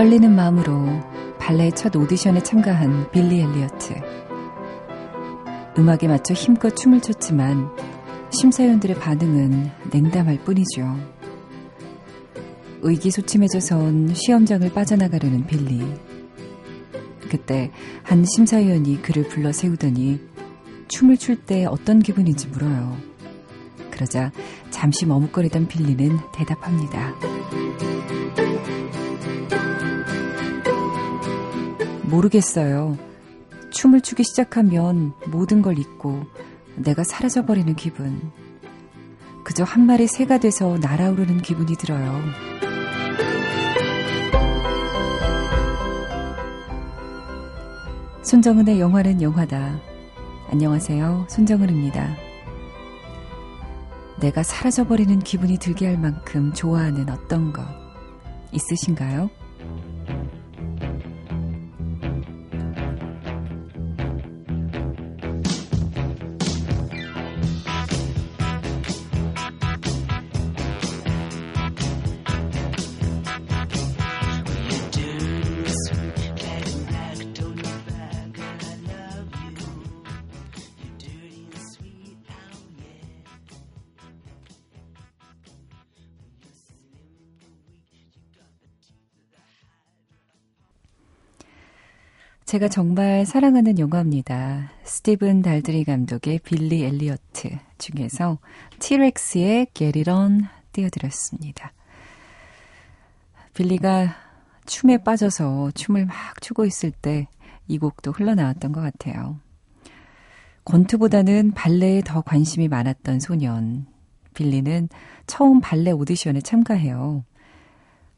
떨리는 마음으로 발레의 첫 오디션에 참가한 빌리 엘리어트. 음악에 맞춰 힘껏 춤을 췄지만 심사위원들의 반응은 냉담할 뿐이죠. 의기소침해져선 시험장을 빠져나가려는 빌리. 그때 한 심사위원이 그를 불러 세우더니 춤을 출 때 어떤 기분인지 물어요. 그러자 잠시 머뭇거리던 빌리는 대답합니다. 모르겠어요. 춤을 추기 시작하면 모든 걸 잊고 내가 사라져버리는 기분. 그저 한 마리 새가 돼서 날아오르는 기분이 들어요. 손정은의 영화는 영화다. 안녕하세요. 손정은입니다. 내가 사라져버리는 기분이 들게 할 만큼 좋아하는 어떤 것 있으신가요? 제가 정말 사랑하는 영화입니다. 스티븐 달드리 감독의 빌리 엘리어트 중에서 티렉스의 On 띄워드렸습니다. 빌리가 춤에 빠져서 춤을 막 추고 있을 때 이 곡도 흘러나왔던 것 같아요. 권투보다는 발레에 더 관심이 많았던 소년. 빌리는 처음 발레 오디션에 참가해요.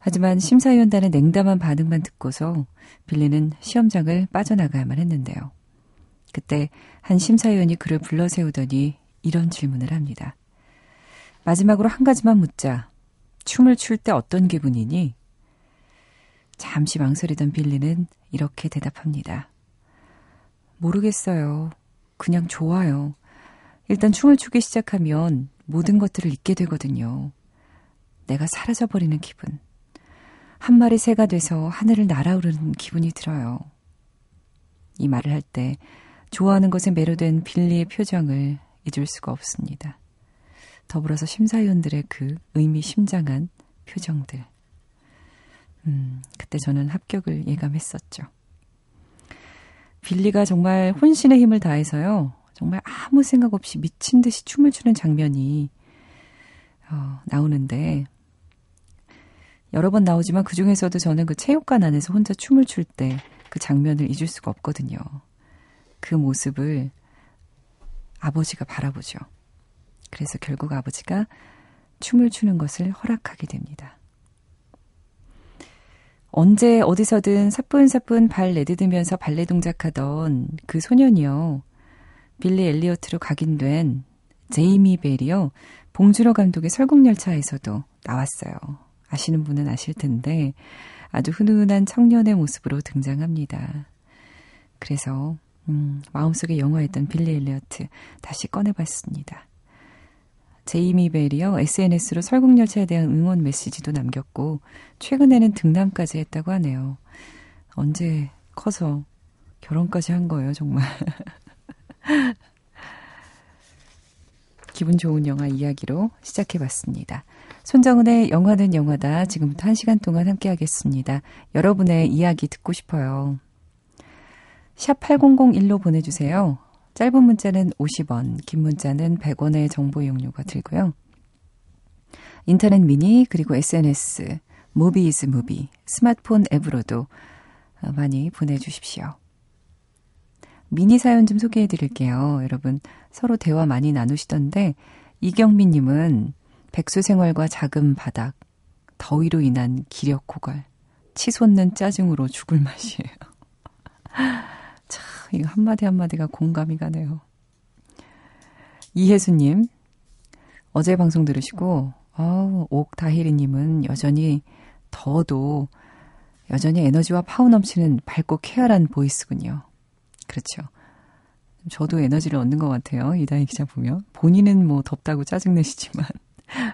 하지만 심사위원단의 냉담한 반응만 듣고서 빌리는 시험장을 빠져나가야만 했는데요. 그때 한 심사위원이 그를 불러 세우더니 이런 질문을 합니다. 마지막으로 한 가지만 묻자. 춤을 출 때 어떤 기분이니? 잠시 망설이던 빌리는 이렇게 대답합니다. 모르겠어요. 그냥 좋아요. 일단 춤을 추기 시작하면 모든 것들을 잊게 되거든요. 내가 사라져버리는 기분. 한 마리 새가 돼서 하늘을 날아오르는 기분이 들어요. 이 말을 할 때 좋아하는 것에 매료된 빌리의 표정을 잊을 수가 없습니다. 더불어서 심사위원들의 그 의미심장한 표정들. 음, 그때 저는 합격을 예감했었죠. 빌리가 정말 혼신의 힘을 다해서요. 정말 아무 생각 없이 미친 듯이 춤을 추는 장면이 어, 나오는데 여러 번 나오지만 그 중에서도 저는 그 체육관 안에서 혼자 춤을 출 때 그 장면을 잊을 수가 없거든요. 그 모습을 아버지가 바라보죠. 그래서 결국 아버지가 춤을 추는 것을 허락하게 됩니다. 언제 어디서든 사뿐사뿐 발 내디디면서 발레 동작하던 그 소년이요. 빌리 엘리어트로 각인된 제이미 벨이요. 봉준호 감독의 설국열차에서도 나왔어요. 아시는 분은 아실 텐데 아주 훈훈한 청년의 모습으로 등장합니다. 그래서 음, 마음속에 영화였던 빌리 엘리어트 다시 꺼내봤습니다. 제이미 벨이요 SNS로 설국열차에 대한 응원 메시지도 남겼고 최근에는 등남까지 했다고 하네요. 언제 커서 결혼까지 한 거예요, 정말. 기분 좋은 영화 이야기로 시작해봤습니다. 손정은의 영화는 영화다. 지금부터 한 시간 동안 함께 하겠습니다. 여러분의 이야기 듣고 싶어요. 샵 8001로 보내주세요. 짧은 문자는 50원, 긴 문자는 100원의 정보 이용료가 들고요. 인터넷 미니, 그리고 SNS, Movie is Movie, 스마트폰 앱으로도 많이 보내주십시오. 미니 사연 좀 소개해 드릴게요. 여러분, 서로 대화 많이 나누시던데, 이경민님은 백수 생활과 잔고 바닥, 더위로 인한 기력 고갈, 치솟는 짜증으로 죽을 맛이에요. 참, 이거 한마디 한마디가 공감이 가네요. 이혜수님, 어제 방송 들으시고, 아우, 옥다희리님은 여전히 더워도 여전히 에너지와 파워 넘치는 밝고 쾌활한 보이스군요. 그렇죠. 저도 에너지를 얻는 것 같아요. 이다희 기자 보면. 본인은 뭐 덥다고 짜증내시지만,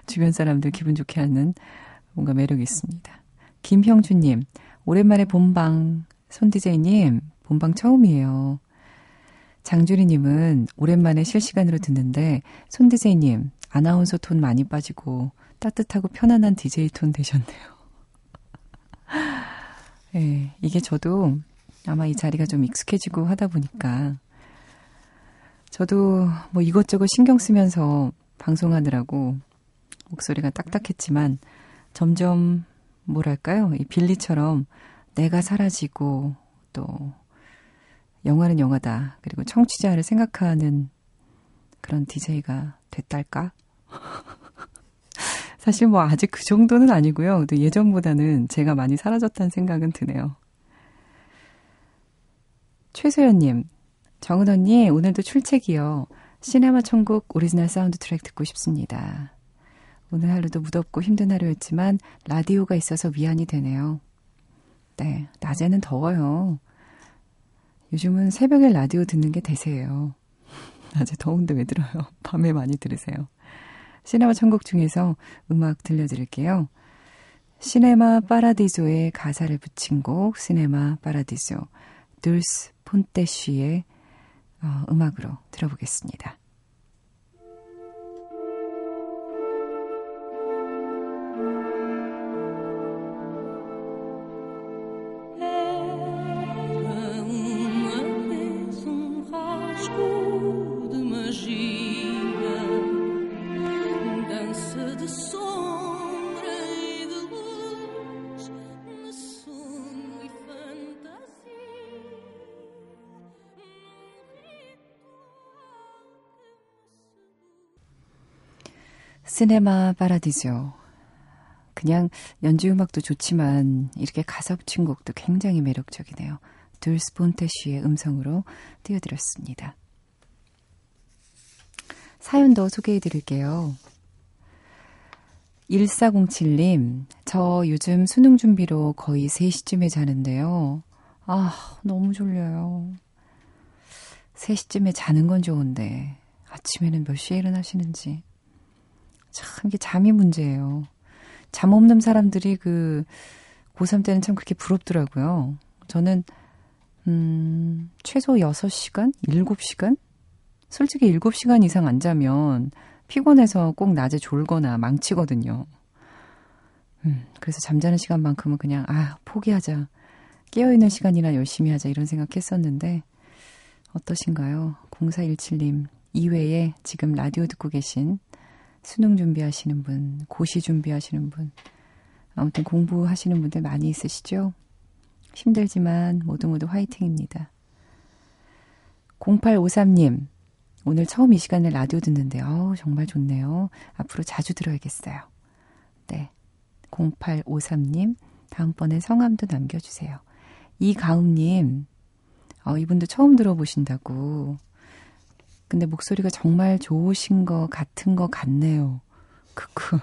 주변 사람들 기분 좋게 하는 뭔가 매력이 있습니다. 김형주님, 오랜만에 본방, 손디제이님, 본방 처음이에요. 장주리님은 오랜만에 실시간으로 듣는데, 손디제이님, 아나운서 톤 많이 빠지고, 따뜻하고 편안한 디제이 톤 되셨네요. 예, 네, 이게 저도 아마 이 자리가 좀 익숙해지고 하다 보니까, 저도 뭐 이것저것 신경 쓰면서 방송하느라고 목소리가 딱딱했지만 점점 뭐랄까요? 이 빌리처럼 내가 사라지고 또 영화는 영화다. 그리고 청취자를 생각하는 그런 DJ가 됐달까? 사실 뭐 아직 그 정도는 아니고요. 또 예전보다는 제가 많이 사라졌다는 생각은 드네요. 최소연님, 정은 언니, 오늘도 출첵이요. 시네마 천국 오리지널 사운드 트랙 듣고 싶습니다. 오늘 하루도 무덥고 힘든 하루였지만 라디오가 있어서 위안이 되네요. 네, 낮에는 더워요. 요즘은 새벽에 라디오 듣는 게 대세예요. 낮에 더운데 왜 들어요? 밤에 많이 들으세요. 시네마 천국 중에서 음악 들려드릴게요. Cinema Paradiso의 가사를 붙인 곡 Cinema Paradiso 둘스 폰테스의 어, 음악으로 들어보겠습니다. 시네마 파라디죠. 그냥 연주 음악도 좋지만 이렇게 가사 붙인 곡도 굉장히 매력적이네요. 둘스폰테쉬의 음성으로 띄워드렸습니다. 사연 더 소개해 드릴게요. 1407님, 저 요즘 수능 준비로 거의 3시쯤에 자는데요. 아, 너무 졸려요. 3시쯤에 자는 건 좋은데, 아침에는 몇 시에 일어나시는지. 참 이게 잠이 문제예요. 잠 없는 사람들이 그 고3 때는 참 그렇게 부럽더라고요. 저는 음, 최소 6시간? 7시간? 솔직히 7시간 이상 안 자면 피곤해서 꼭 낮에 졸거나 망치거든요. 음, 그래서 잠자는 시간만큼은 그냥, 아, 포기하자. 깨어있는 시간이나 열심히 하자. 이런 생각 했었는데, 어떠신가요? 0417님, 이외에 지금 라디오 듣고 계신 수능 준비하시는 분, 고시 준비하시는 분, 아무튼 공부하시는 분들 많이 있으시죠? 힘들지만 모두 모두 화이팅입니다. 0853님, 오늘 처음 이 시간에 라디오 듣는데, 어 정말 좋네요. 앞으로 자주 들어야겠어요. 네. 0853님, 다음번에 성함도 남겨주세요. 이가음님, 어, 이분도 처음 들어보신다고. 근데 목소리가 정말 좋으신 것 같은 것 같네요. 크크.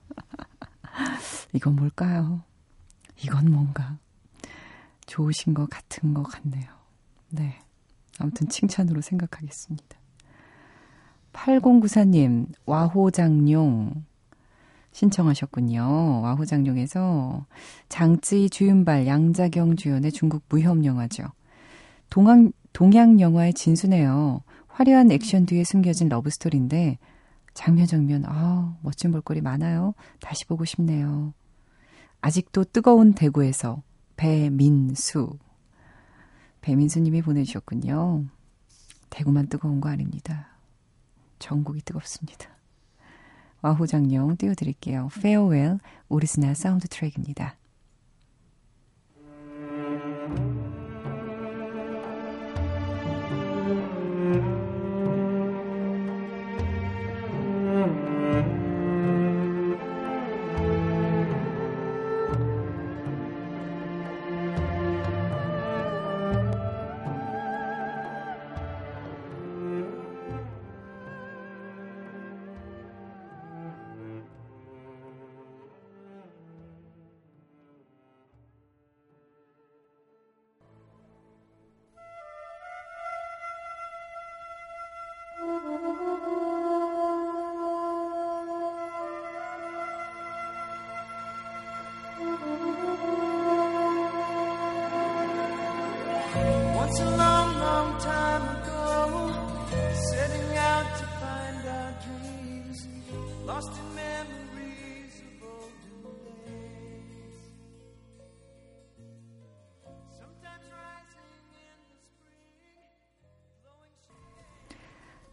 이건 뭘까요? 이건 뭔가 좋으신 것 같은 것 같네요. 네. 아무튼 칭찬으로 생각하겠습니다. 8094님, 와호장룡 신청하셨군요. 와호장룡에서 장쯔이 주윤발, 양자경 주연의 중국 무협 영화죠. 동양, 동양 영화의 진수네요. 화려한 액션 뒤에 숨겨진 러브스토리인데 장면 장면 아 멋진 볼거리 많아요. 다시 보고 싶네요. 아직도 뜨거운 대구에서 배민수 배민수님이 보내주셨군요. 대구만 뜨거운 거 아닙니다. 전국이 뜨겁습니다. 와호장룡 띄워드릴게요. Farewell 오리지널 사운드 트랙입니다.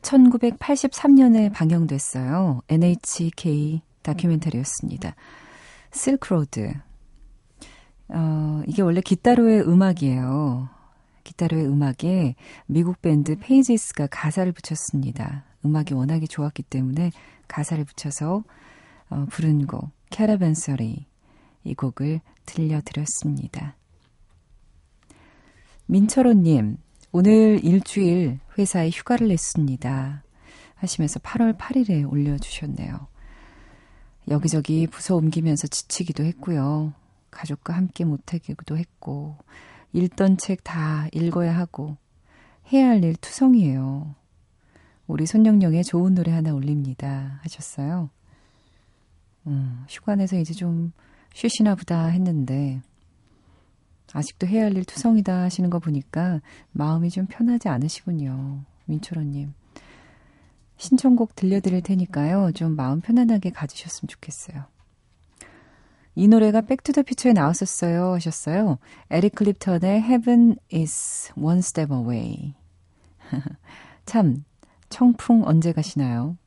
1983년에 방영됐어요. NHK 다큐멘터리였습니다. 실크로드. 어, 이게 원래 기타로의 음악이에요. 기타로의 음악에 미국 밴드 페이지스가 가사를 붙였습니다. 음악이 워낙에 좋았기 때문에 가사를 붙여서 어, 부른 곡 Caravansary 이 곡을 들려드렸습니다. 민철호님 오늘 일주일 회사에 휴가를 냈습니다. 하시면서 8월 8일에 올려주셨네요. 여기저기 부서 옮기면서 지치기도 했고요. 가족과 함께 못하기도 했고, 읽던 책 다 읽어야 하고, 해야 할 일 투성이에요. 우리 손영영의 좋은 노래 하나 올립니다. 하셨어요. 음, 휴가 내서 이제 좀 쉬시나 보다 했는데, 아직도 해야 할 일 투성이다 하시는 거 보니까 마음이 좀 편하지 않으시군요. 민초로님. 신청곡 들려드릴 테니까요. 좀 마음 편안하게 가지셨으면 좋겠어요. 이 노래가 Back to the Future에 나왔었어요 하셨어요. 에릭 클랩턴의 Heaven is one step away. 참, 청풍 언제 가시나요?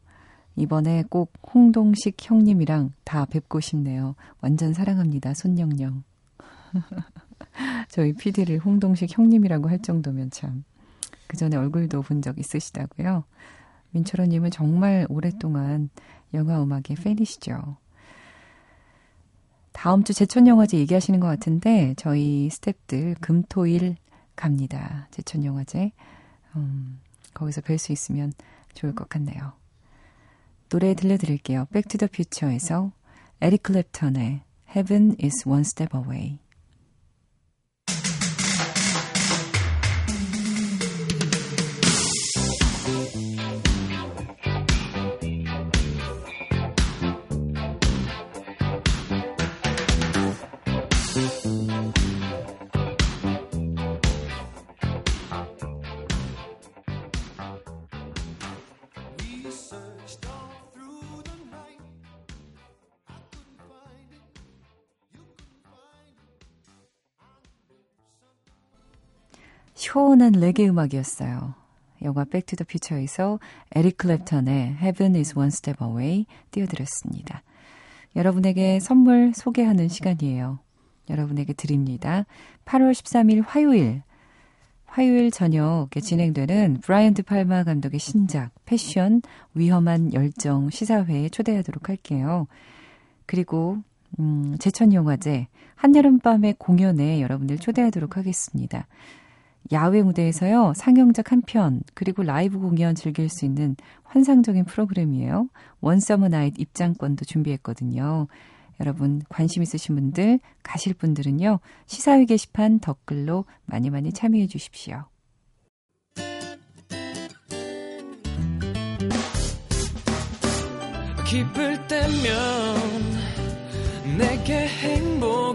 이번에 꼭 홍동식 형님이랑 다 뵙고 싶네요. 완전 사랑합니다. 손영영. 저희 PD를 홍동식 형님이라고 할 정도면 참. 그 전에 얼굴도 본 적 있으시다고요. 민철호님은 정말 오랫동안 영화 음악의 팬이시죠. 다음 주 제천영화제 얘기하시는 것 같은데 저희 스탭들 금토일 갑니다. 제천영화제. 음, 거기서 뵐 수 있으면 좋을 것 같네요. 노래 들려드릴게요. 백투더 퓨처에서 에릭 클랩턴의 Heaven is one step away. 시원한 레게 음악이었어요. 영화 Back to the Future에서 에릭 클랩턴의 Heaven is one step away 띄워드렸습니다. 여러분에게 선물 소개하는 시간이에요. 여러분에게 드립니다. 8월 13일 화요일 화요일 저녁에 진행되는 브라이언 드 팔마 감독의 신작 Passion 위험한 열정 시사회에 초대하도록 할게요. 그리고 음, 제천 영화제 한여름밤의 공연에 여러분들 초대하도록 하겠습니다. 야외 무대에서요, 상영작 한 편, 그리고 라이브 공연 즐길 수 있는 환상적인 프로그램이에요. One Summer Night 입장권도 준비했거든요. 여러분, 관심 있으신 분들, 가실 분들은요, 시사회 게시판 댓글로 많이 많이 참여해 주십시오. 기쁠 때면 내게 행복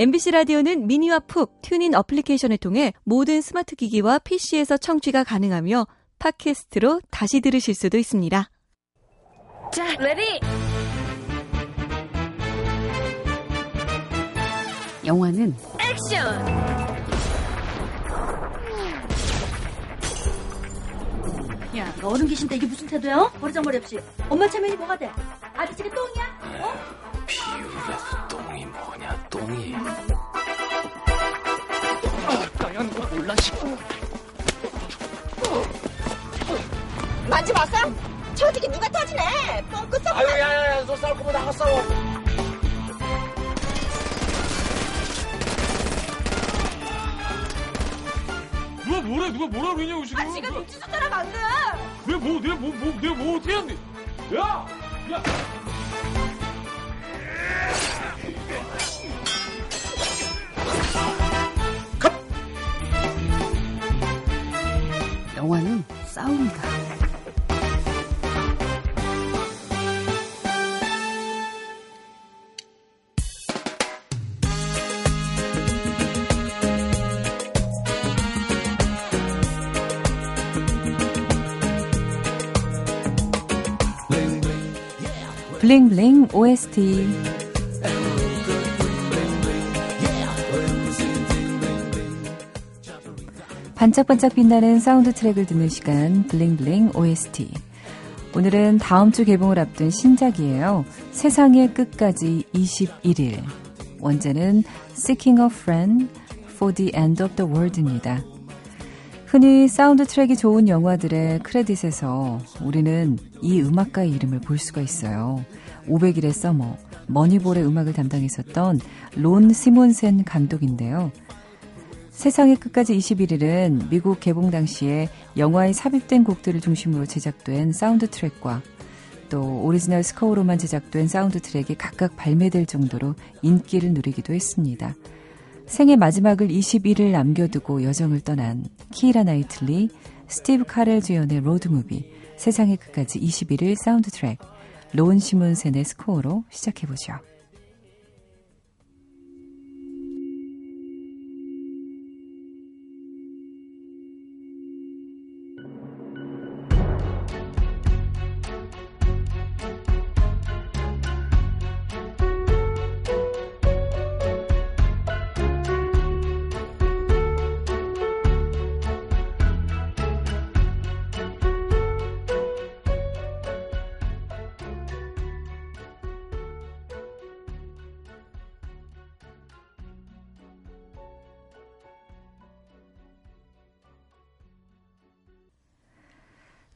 MBC 라디오는 미니와 푹 튠인 어플리케이션을 통해 모든 스마트 기기와 PC에서 청취가 가능하며 팟캐스트로 다시 들으실 수도 있습니다. 자, Ready! 영화는 액션! 야, 너 어른 계신데 이게 무슨 태도야? 버리장머리 없이. 엄마 체면이 뭐가 돼? 아저씨가 똥이야? 어? 비율에서 똥이 뭐냐, 똥이. 까연 거 몰라, 싶고. 만지 마세요? 저지게 누가 터지네. 뻥끗 썩 아유, 야, 야, 야, 너 싸울 거면 나가 싸워. 누가 뭐래? 누가 뭐라 그러냐고 지금? 아, 지금 눈치 좀 따라면 안 돼. 내가 뭐, 내가 뭐, 뭐, 내가 뭐 어떻게 했는데? 야, 야. Bling Bling OST 반짝반짝 빛나는 사운드 트랙을 듣는 시간 Bling Bling OST 오늘은 다음 주 개봉을 앞둔 신작이에요. 세상의 끝까지 21일 원제는 Seeking a Friend for the End of the World입니다. 흔히 사운드 트랙이 좋은 영화들의 크레딧에서 우리는 이 음악가의 이름을 볼 수가 있어요. 500일의 서머, 머니볼의 음악을 담당했었던 롭 시몬센 감독인데요. 세상의 끝까지 21일은 미국 개봉 당시에 영화에 삽입된 곡들을 중심으로 제작된 사운드 트랙과 또 오리지널 스코어로만 제작된 사운드 트랙이 각각 발매될 정도로 인기를 누리기도 했습니다. 생의 마지막을 21일 남겨두고 여정을 떠난 키이라 나이틀리, 스티브 카렐 주연의 로드무비, 세상의 끝까지 21일 사운드 트랙, 로운 시문센의 스코어로 시작해보죠.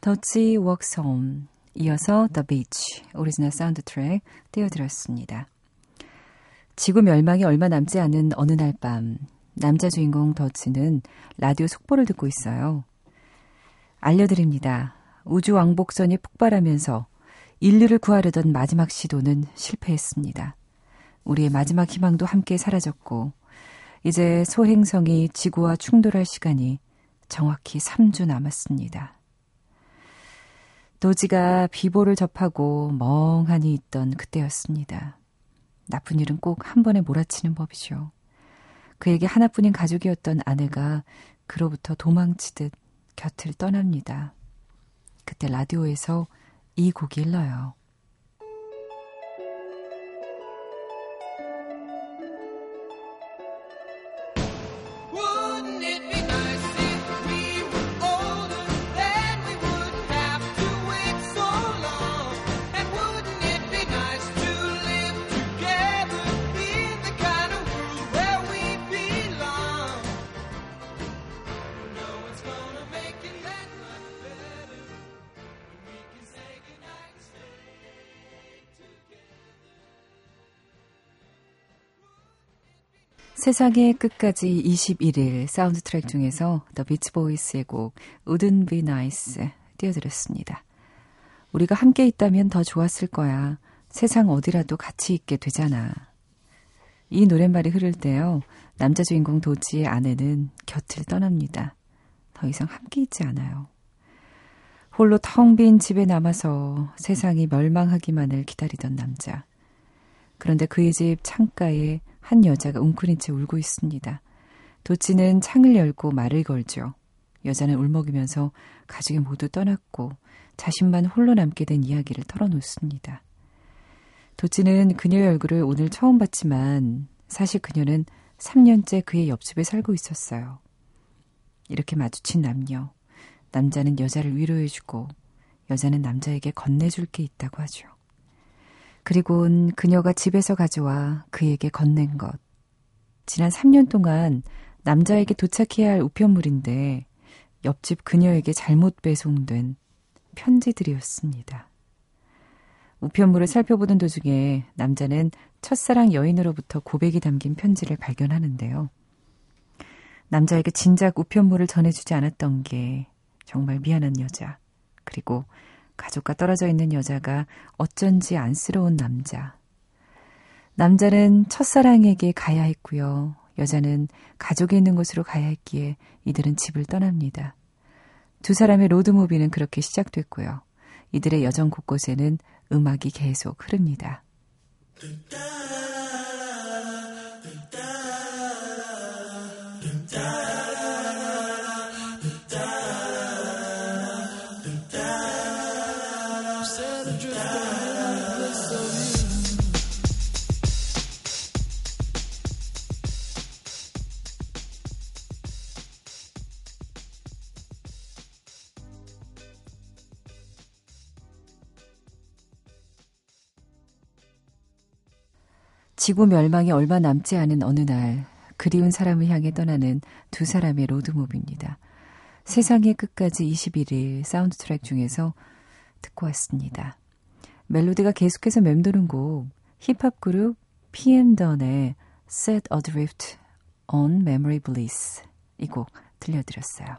Dodge Walks Home 이어서 The Beach 오리지널 사운드 트랙 띄워드렸습니다. 지구 멸망이 얼마 남지 않은 어느 날 밤 남자 주인공 도지는 라디오 속보를 듣고 있어요. 알려드립니다. 우주 왕복선이 폭발하면서 인류를 구하려던 마지막 시도는 실패했습니다. 우리의 마지막 희망도 함께 사라졌고 이제 소행성이 지구와 충돌할 시간이 정확히 3주 남았습니다. 노지가 비보를 접하고 멍하니 있던 그때였습니다. 나쁜 일은 꼭 한 번에 몰아치는 법이죠. 그에게 하나뿐인 가족이었던 아내가 그로부터 도망치듯 곁을 떠납니다. 그때 라디오에서 이 곡이 흘러요. 세상의 끝까지 21일 사운드 트랙 중에서 The Beach Boys의 곡 Wouldn't It Be Nice 띄워드렸습니다. 우리가 함께 있다면 더 좋았을 거야. 세상 어디라도 같이 있게 되잖아. 이 노랫말이 흐를 때요. 남자 주인공 도지의 아내는 곁을 떠납니다. 더 이상 함께 있지 않아요. 홀로 텅 빈 집에 남아서 세상이 멸망하기만을 기다리던 남자. 그런데 그의 집 창가에 한 여자가 웅크린 채 울고 있습니다. 도치는 창을 열고 말을 걸죠. 여자는 울먹이면서 가족이 모두 떠났고 자신만 홀로 남게 된 이야기를 털어놓습니다. 도치는 그녀의 얼굴을 오늘 처음 봤지만 사실 그녀는 3년째 그의 옆집에 살고 있었어요. 이렇게 마주친 남녀. 남자는 여자를 위로해주고 여자는 남자에게 건네줄 게 있다고 하죠. 그리곤 그녀가 집에서 가져와 그에게 건넨 것. 지난 3년 동안 남자에게 도착해야 할 우편물인데 옆집 그녀에게 잘못 배송된 편지들이었습니다. 우편물을 살펴보던 도중에 남자는 첫사랑 여인으로부터 고백이 담긴 편지를 발견하는데요. 남자에게 진작 우편물을 전해주지 않았던 게 정말 미안한 여자. 그리고 가족과 떨어져 있는 여자가 어쩐지 안쓰러운 남자. 남자는 첫사랑에게 가야 했고요. 여자는 가족이 있는 곳으로 가야 했기에 이들은 집을 떠납니다. 두 사람의 로드무비는 그렇게 시작됐고요. 이들의 여정 곳곳에는 음악이 계속 흐릅니다. 지구 멸망이 얼마 남지 않은 어느 날 그리운 사람을 향해 떠나는 두 사람의 로드무비입니다. 세상의 끝까지 21일 사운드 트랙 중에서 듣고 왔습니다. 멜로디가 계속해서 맴도는 곡 힙합 그룹 PM 던의 Set Adrift on Memory Bliss 이 곡 들려드렸어요.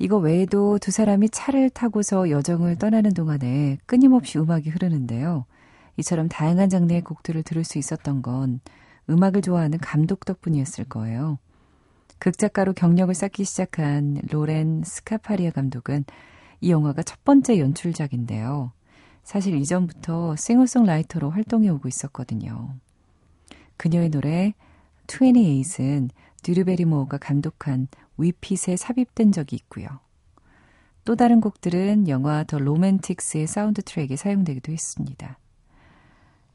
이거 외에도 두 사람이 차를 타고서 여정을 떠나는 동안에 끊임없이 음악이 흐르는데요. 이처럼 다양한 장르의 곡들을 들을 수 있었던 건 음악을 좋아하는 감독 덕분이었을 거예요. 극작가로 경력을 쌓기 시작한 로렌 스카파리아 감독은 이 영화가 첫 번째 연출작인데요. 사실 이전부터 싱어송라이터로 활동해 오고 있었거든요. 그녀의 노래 28은 듀르베리모어가 감독한 위핏에 삽입된 적이 있고요. 또 다른 곡들은 영화 The Romantics의 사운드 트랙에 사용되기도 했습니다.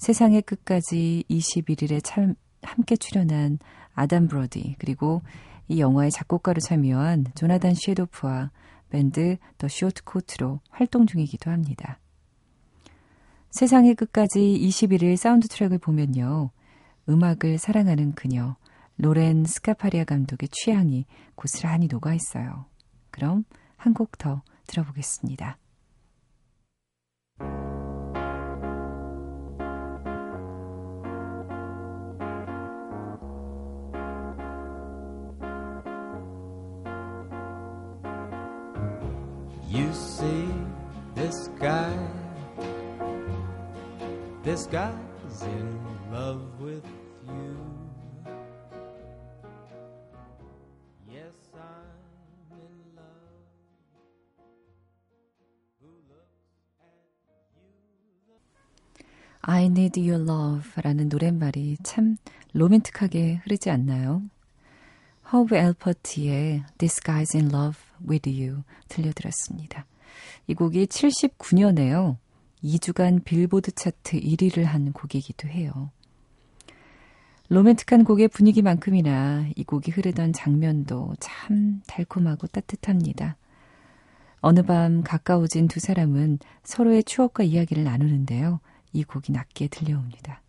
세상의 끝까지 21일에 참 함께 출연한 아담 브로디 그리고 이 영화의 작곡가로 참여한 조나단 쉐도프와 밴드 The Shortcoats로 활동 중이기도 합니다. 세상의 끝까지 21일 사운드 트랙을 보면요. 음악을 사랑하는 그녀 로렌 스카파리아 감독의 취향이 고스란히 녹아 있어요. 그럼 한 곡 더 들어보겠습니다. You see this guy, this guy's in love with you. Yes, I'm in love. Who looks at you? I need your love 라는 노랫말이 참 로맨틱하게 흐르지 않나요? 허브 엘퍼트의 This Guy's in Love with You 들려드렸습니다. 이 곡이 79년에요. 2주간 빌보드 차트 1위를 한 곡이기도 해요. 로맨틱한 곡의 분위기만큼이나 이 곡이 흐르던 장면도 참 달콤하고 따뜻합니다. 어느 밤 가까워진 두 사람은 서로의 추억과 이야기를 나누는데요. 이 곡이 낮게 들려옵니다.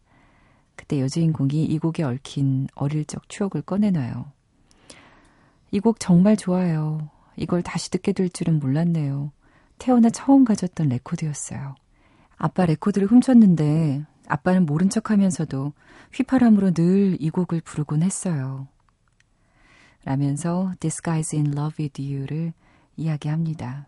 그때 여주인공이 이 곡에 얽힌 어릴 적 추억을 꺼내놔요. 이 곡 정말 좋아요. 이걸 다시 듣게 될 줄은 몰랐네요. 태어나 처음 가졌던 레코드였어요. 아빠 레코드를 훔쳤는데 아빠는 모른 척 하면서도 휘파람으로 늘 이 곡을 부르곤 했어요. 라면서 This Guy's in Love with You를 이야기합니다.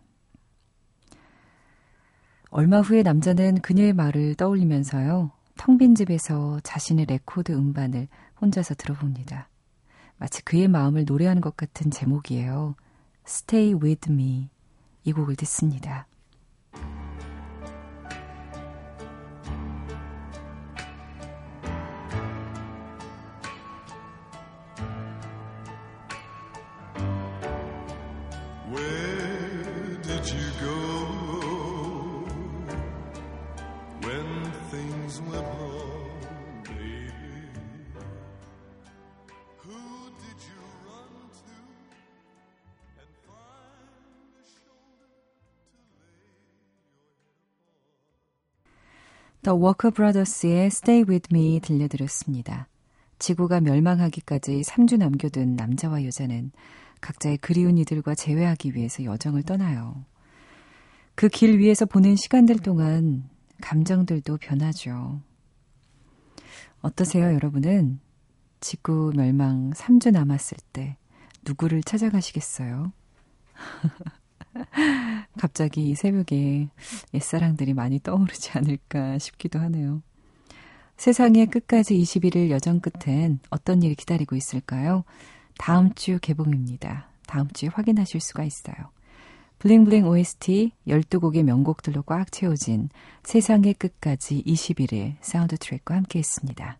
얼마 후에 남자는 그녀의 말을 떠올리면서요. 텅 빈 집에서 자신의 레코드 음반을 혼자서 들어봅니다. 마치 그의 마음을 노래하는 것 같은 제목이에요. Stay with me. 이 곡을 듣습니다. The Walker Brothers의 Stay With Me 들려드렸습니다. 지구가 멸망하기까지 3주 남겨둔 남자와 여자는 각자의 그리운 이들과 재회하기 위해서 여정을 떠나요. 그 길 위에서 보낸 시간들 동안 감정들도 변하죠. 어떠세요, 여러분은? 지구 멸망 3주 남았을 때 누구를 찾아가시겠어요? 갑자기 이 새벽에 옛사랑들이 많이 떠오르지 않을까 싶기도 하네요. 세상의 끝까지 21일 여정 끝엔 어떤 일이 기다리고 있을까요? 다음 주 개봉입니다. 다음 주에 확인하실 수가 있어요. 블링블링 OST 12곡의 명곡들로 꽉 채워진 세상의 끝까지 21일 사운드 트랙과 함께 했습니다.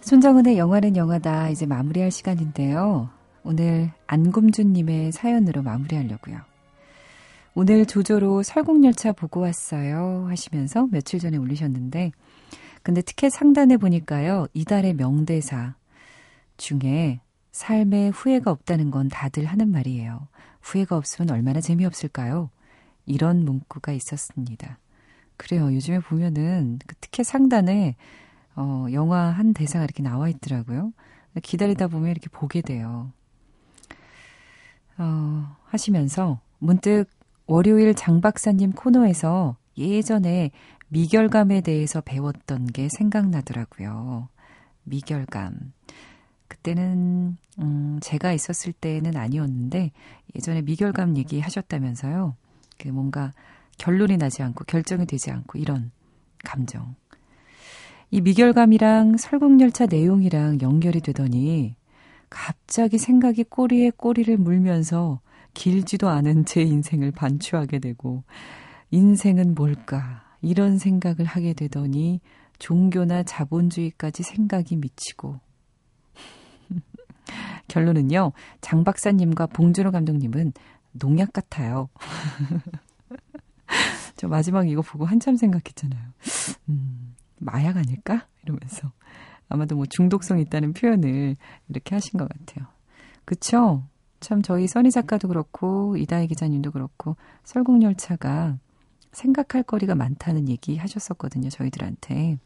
손정은의 영화는 영화다 이제 마무리할 시간인데요. 오늘 안금주님의 사연으로 마무리하려고요. 오늘 조조로 설국열차 보고 왔어요 하시면서 며칠 전에 올리셨는데 근데 티켓 상단에 보니까요. 이달의 명대사 중에 삶에 후회가 없다는 건 다들 하는 말이에요. 후회가 없으면 얼마나 재미없을까요? 이런 문구가 있었습니다. 그래요. 요즘에 보면은 그 티켓 상단에 어, 영화 한 대사가 이렇게 나와 있더라고요. 기다리다 보면 이렇게 보게 돼요. 어, 하시면서 문득 월요일 장 박사님 코너에서 예전에 미결감에 대해서 배웠던 게 생각나더라고요. 미결감. 그때는, 음, 제가 있었을 때는 아니었는데, 예전에 미결감 얘기 하셨다면서요. 그 뭔가 결론이 나지 않고, 결정이 되지 않고, 이런 감정. 이 미결감이랑 설국열차 내용이랑 연결이 되더니, 갑자기 생각이 꼬리에 꼬리를 물면서 길지도 않은 제 인생을 반추하게 되고, 인생은 뭘까? 이런 생각을 하게 되더니, 종교나 자본주의까지 생각이 미치고, 결론은요, 장 박사님과 봉준호 감독님은 농약 같아요. 저 마지막 이거 보고 한참 생각했잖아요. 음, 마약 아닐까? 이러면서. 아마도 뭐 중독성 있다는 표현을 이렇게 하신 것 같아요. 그쵸? 참 저희 써니 작가도 그렇고 이다혜 기자님도 그렇고 설국열차가 생각할 거리가 많다는 얘기 하셨었거든요. 저희들한테.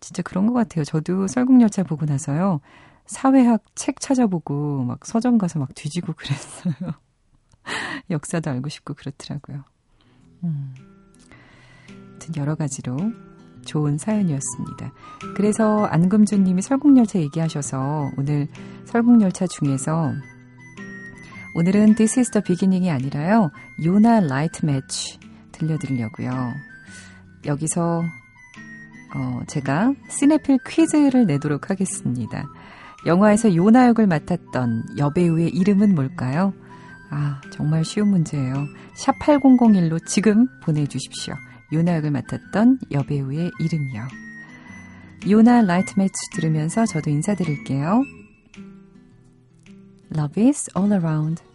진짜 그런 것 같아요. 저도 설국열차 보고 나서요. 사회학 책 찾아보고 막 서점 가서 막 뒤지고 그랬어요. 역사도 알고 싶고 그렇더라고요. 음. 여러 가지로 좋은 사연이었습니다. 그래서 안금주님이 설국열차 얘기하셔서 오늘 설국열차 중에서 오늘은 This is the beginning이 아니라요. 요나 라이트 매치 들려드리려고요. 여기서 어, 제가 시네필 퀴즈를 내도록 하겠습니다. 영화에서 요나 역을 맡았던 여배우의 이름은 뭘까요? 아, 정말 쉬운 문제예요. 샵 8001로 지금 보내주십시오. 요나 역을 맡았던 여배우의 이름이요. 요나 라이트 매치 들으면서 저도 인사드릴게요. Love is all around.